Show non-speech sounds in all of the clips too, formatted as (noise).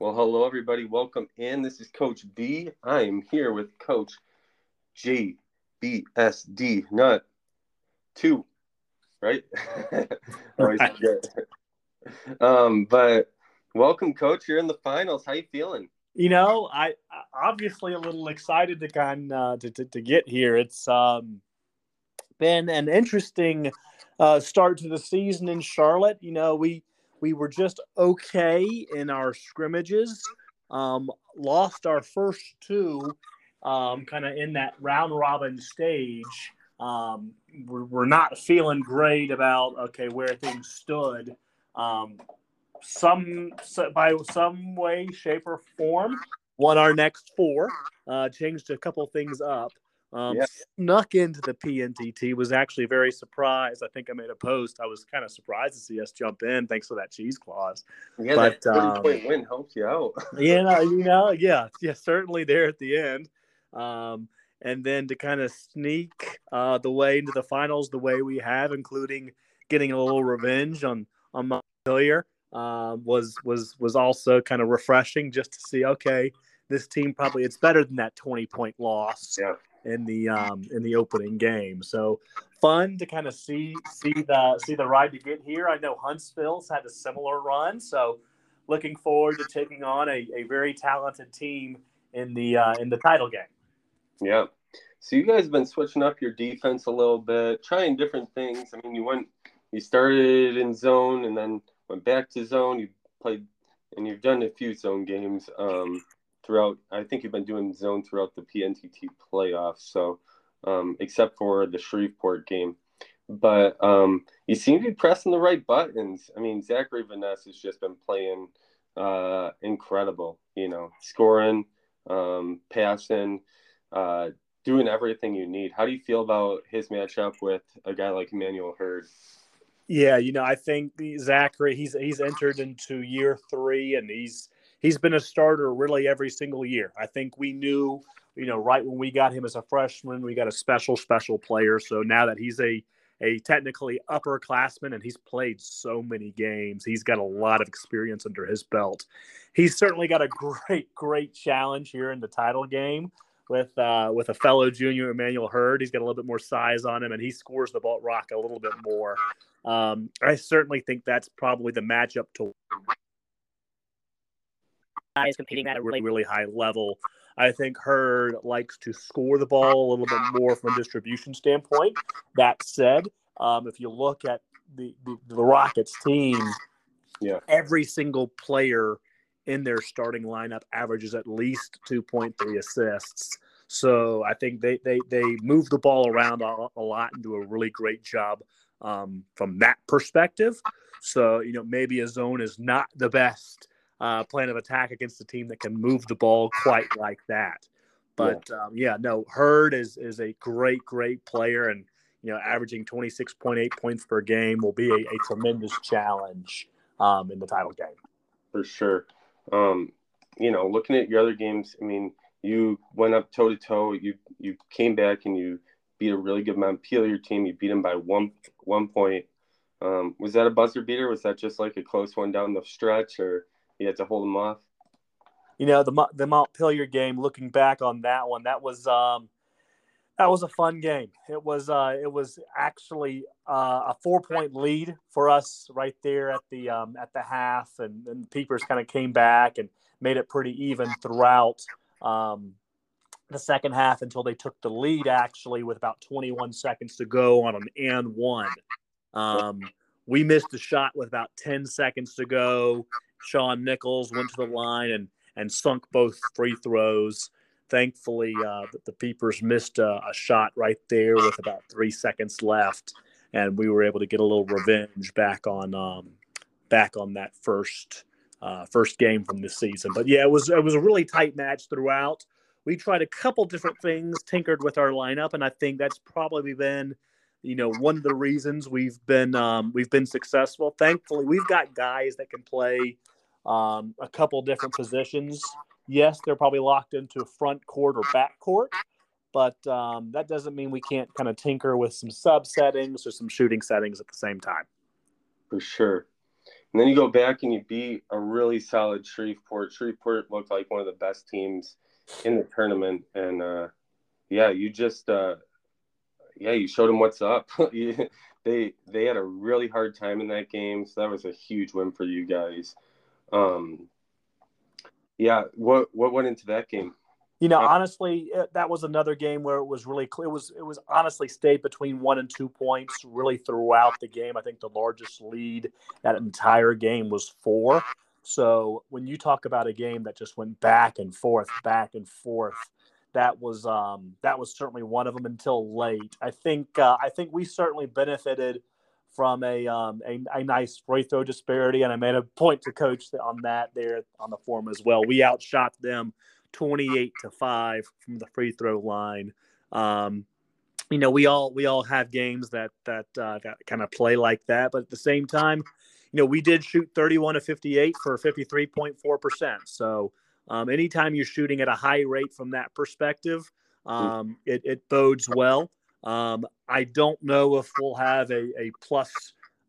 Well, hello, everybody. Welcome in. This is Coach B. I am here with Coach JBSD Nut 2, right? (laughs) right. um, but welcome, Coach. You're in the finals. How you feeling? You know, I obviously a little excited to kind uh, to, to, to get here. It's um, been an interesting uh, start to the season in Charlotte. You know, we we were just okay in our scrimmages. Um, lost our first two, um, kind of in that round robin stage. Um, we're, we're, not feeling great about okay where things stood. Um, some by some way, shape, or form, won our next four. Uh, changed a couple things up. Um, yeah. Snuck into the PNTT was actually very surprised. I think I made a post. I was kind of surprised to see us jump in. Thanks for that cheese clause. Yeah, but, that um, point win helps you out. (laughs) you know, you know, yeah, yeah, certainly there at the end. Um, and then to kind of sneak uh, the way into the finals the way we have, including getting a little revenge on on Montpelier, uh, was was was also kind of refreshing just to see. Okay, this team probably it's better than that twenty point loss. Yeah in the um, in the opening game. So fun to kind of see see the see the ride to get here. I know Huntsville's had a similar run, so looking forward to taking on a, a very talented team in the uh, in the title game. Yeah. So you guys have been switching up your defense a little bit, trying different things. I mean, you went you started in zone and then went back to zone. You played and you've done a few zone games. Um, throughout. I think you've been doing zone throughout the PNTT playoffs. So, um, except for the Shreveport game, but um, you seem to be pressing the right buttons. I mean, Zachary Vaness has just been playing uh, incredible. You know, scoring, um, passing, uh, doing everything you need. How do you feel about his matchup with a guy like Emmanuel Hurd? Yeah, you know, I think Zachary he's he's entered into year three and he's he's been a starter really every single year. I think we knew, you know, right when we got him as a freshman, we got a special, special player. So now that he's a a technically upperclassman and he's played so many games, he's got a lot of experience under his belt. He's certainly got a great, great challenge here in the title game with uh, with a fellow junior Emmanuel Hurd. He's got a little bit more size on him, and he scores the ball rock a little bit more. Um, I certainly think that's probably the matchup to guys competing at a really, really high level. I think Hurd likes to score the ball a little bit more from a distribution standpoint. That said, um, if you look at the, the, the Rockets team, yeah, every single player in their starting lineup averages at least 2.3 assists. So I think they they they move the ball around a, a lot and do a really great job um, from that perspective. So you know maybe a zone is not the best uh, plan of attack against a team that can move the ball quite like that. But yeah, um, yeah no, Hurd is is a great, great player, and you know, averaging twenty six point eight points per game will be a, a tremendous challenge um, in the title game. For sure. Um, you know, looking at your other games, I mean, you went up toe to toe. You you came back and you beat a really good Montpelier team. You beat them by one one point. Um, was that a buzzer beater? Was that just like a close one down the stretch, or you had to hold them off. You know the the Montpelier game. Looking back on that one, that was um, that was a fun game. It was uh, it was actually uh, a four point lead for us right there at the um, at the half, and, and the Peepers kind of came back and made it pretty even throughout um, the second half until they took the lead actually with about 21 seconds to go on an and one. Um, we missed a shot with about 10 seconds to go Sean Nichols went to the line and and sunk both free throws. Thankfully, uh, the Peepers missed a, a, shot right there with about three seconds left, and we were able to get a little revenge back on um, back on that first uh, first game from this season. But yeah, it was it was a really tight match throughout. We tried a couple different things, tinkered with our lineup, and I think that's probably been you know one of the reasons we've been um, we've been successful. Thankfully, we've got guys that can play um, a couple different positions. Yes, they're probably locked into front court or back court, but um, that doesn't mean we can't kind of tinker with some sub settings or some shooting settings at the same time. For sure. And then you go back and you beat a really solid Shreveport. Shreveport looked like one of the best teams in the tournament, and uh, yeah, you just uh, yeah, you showed them what's up. (laughs) they they had a really hard time in that game, so that was a huge win for you guys. Um, yeah, what what went into that game? You know, honestly, that was another game where it was really clear. It was it was honestly stayed between one and two points really throughout the game. I think the largest lead that entire game was four. So when you talk about a game that just went back and forth, back and forth, that was um, that was certainly one of them until late. I think uh, I think we certainly benefited from a, um, a, a nice free throw disparity, and I made a point to coach on that there on the forum as well. We outshot them twenty eight to five from the free throw line. Um, you know, we all we all have games that that uh, that kind of play like that, but at the same time, you know, we did shoot thirty one to fifty eight for fifty three point four percent. So um, anytime you're shooting at a high rate from that perspective, hmm. um, it, it, bodes well. Um, I don't know if we'll have a, a plus,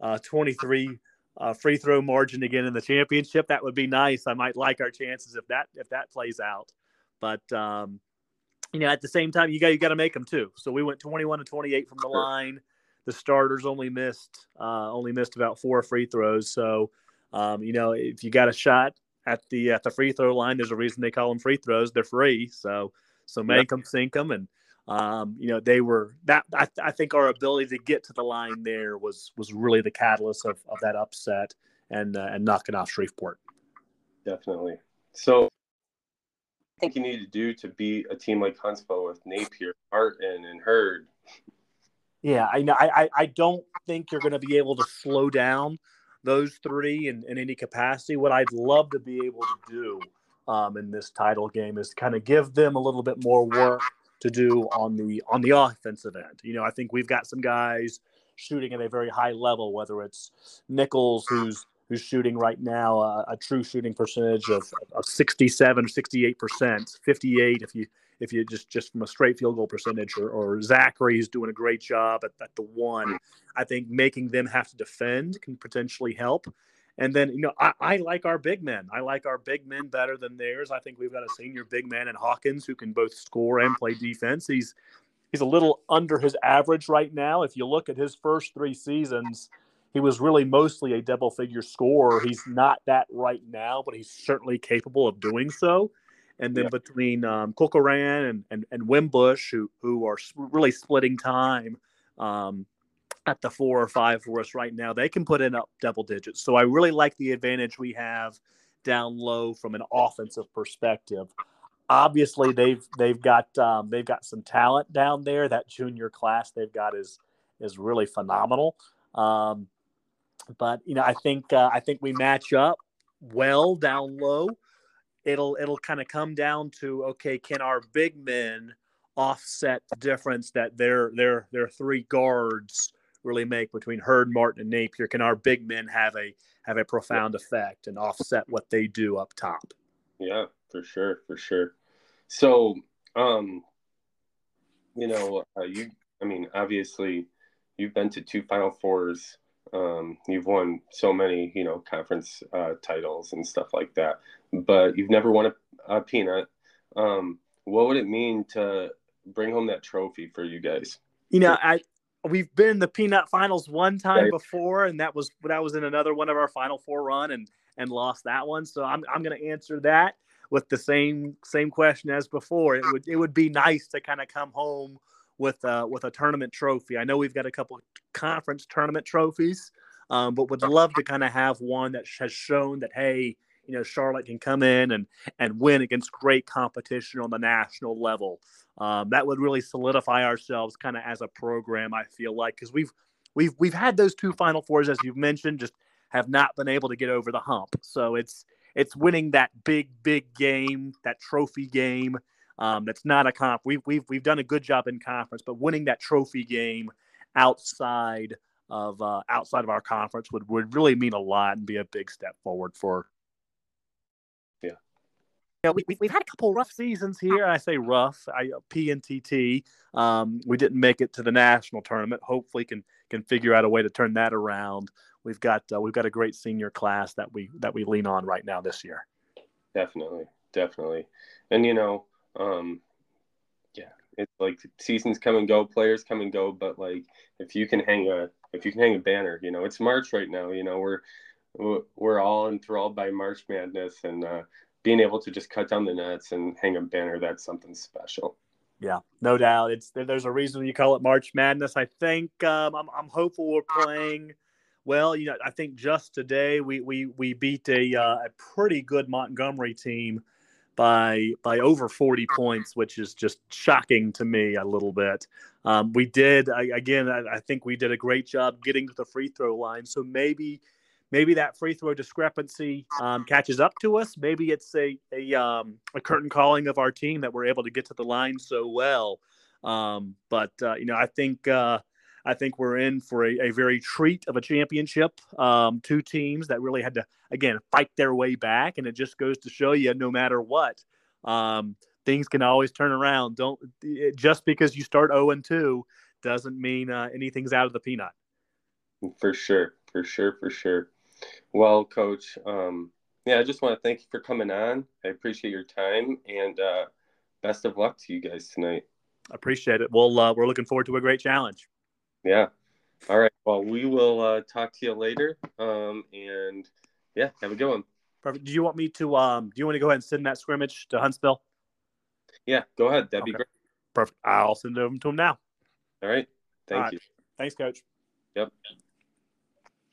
uh, 23 uh, free throw margin again in the championship. That would be nice. I might like our chances if that if that plays out. But um, you know, at the same time, you got you got to make them too. So we went 21 to 28 from the line. The starters only missed uh, only missed about four free throws. So um, you know, if you got a shot, at the at the free throw line. There's a reason they call them free throws. They're free, so so make yep. them, sink them, and um, you know they were that. I, I, think our ability to get to the line there was was really the catalyst of, of that upset and uh, and knocking off Shreveport. Definitely. So, I think you need to do to beat a team like Huntsville with Napier, Martin, and Hurd. Yeah, I know. I, I don't think you're going to be able to slow down those three in, in any capacity. What I'd love to be able to do um, in this title game is kind of give them a little bit more work to do on the on the offensive end. You know, I think we've got some guys shooting at a very high level, whether it's Nichols, who's who's shooting right now a, a true shooting percentage of, of 67 or 68 percent, 58 if you if you just just from a straight field goal percentage, or, or Zachary's doing a great job at, at the one. I think making them have to defend can potentially help. And then, you know, I, I, like our big men. I like our big men better than theirs. I think we've got a senior big man in Hawkins who can both score and play defense. He's he's a little under his average right now. If you look at his first three seasons, he was really mostly a double figure scorer. He's not that right now, but he's certainly capable of doing so and then yeah. between um, and, and, and Wimbush, who, who are really splitting time um, at the four or five for us right now, they can put in up double digits. So I really like the advantage we have down low from an offensive perspective. Obviously, they've they've got um, they've got some talent down there. That junior class they've got is is really phenomenal. Um, but you know, I think uh, I think we match up well down low it'll it'll kind of come down to okay, can our big men offset the difference that their their their three guards really make between Hurd, Martin, and Napier? Can our big men have a have a profound effect and offset what they do up top? Yeah, for sure, for sure. So, um, you know, uh, you, I mean, obviously, you've been to two Final Fours. Um, you've won so many, you know, conference uh, titles and stuff like that, but you've never won a, a peanut. Um, what would it mean to bring home that trophy for you guys? You know, I we've been in the peanut finals one time right. before, and that was that was in another one of our final four run, and and lost that one. So I'm I'm going to answer that with the same same question as before. It would it would be nice to kind of come home with uh, with a tournament trophy. I know we've got a couple conference tournament trophies, um, but would love to kind of have one that has shown that hey, you know, Charlotte can come in and and win against great competition on the national level. Um, that would really solidify ourselves kind of as a program. I feel like because we've we've we've had those two Final Fours as you've mentioned, just have not been able to get over the hump. So it's it's winning that big big game, that trophy game um, that's not a comp. We've, we've, we've done a good job in conference, but winning that trophy game outside of uh, outside of our conference would, would really mean a lot and be a big step forward for. Yeah. Yeah, we, we've had a couple rough seasons here. I say rough. I PNTT. Um, we didn't make it to the national tournament. Hopefully, can can figure out a way to turn that around. we've got uh, we've got a great senior class that we that we lean on right now this year. Definitely, definitely, and you know, um, it's like seasons come and go, players come and go, but like if you can hang a if you can hang a banner, you know, it's March right now. You know, we're we're all enthralled by March Madness, and uh, being able to just cut down the nets and hang a banner, that's something special. Yeah, no doubt. It's there's a reason you call it March Madness. I think um, I'm, I'm hopeful we're playing well. You know, I think just today we we we beat a uh, a pretty good Montgomery team by by over 40 points, which is just shocking to me a little bit. Um, we did I, again. I, I think we did a great job getting to the free throw line. So maybe maybe that free throw discrepancy um, catches up to us. Maybe it's a a, um, a, curtain calling of our team that we're able to get to the line so well. Um, but uh, you know, I think uh, I think we're in for a, a very treat of a championship. Um, two teams that really had to again fight their way back, and it just goes to show you, no matter what, um, things can always turn around. Don't it, just because you start zero oh and two doesn't mean uh, anything's out of the peanut. For sure, for sure, for sure. Well, Coach, um, yeah, I just want to thank you for coming on. I appreciate your time and uh, best of luck to you guys tonight. Appreciate it. Well, uh, we're looking forward to a great challenge. Yeah. All right. Well, we will uh, talk to you later. Um, and yeah, have a good one. Perfect. Do you want me to? Um, do you want to go ahead and send that scrimmage to Huntsville? Yeah, go ahead. That'd okay. be great. Perfect. I'll send it over to him now. All right. Thank All right. you. Thanks, Coach. Yep.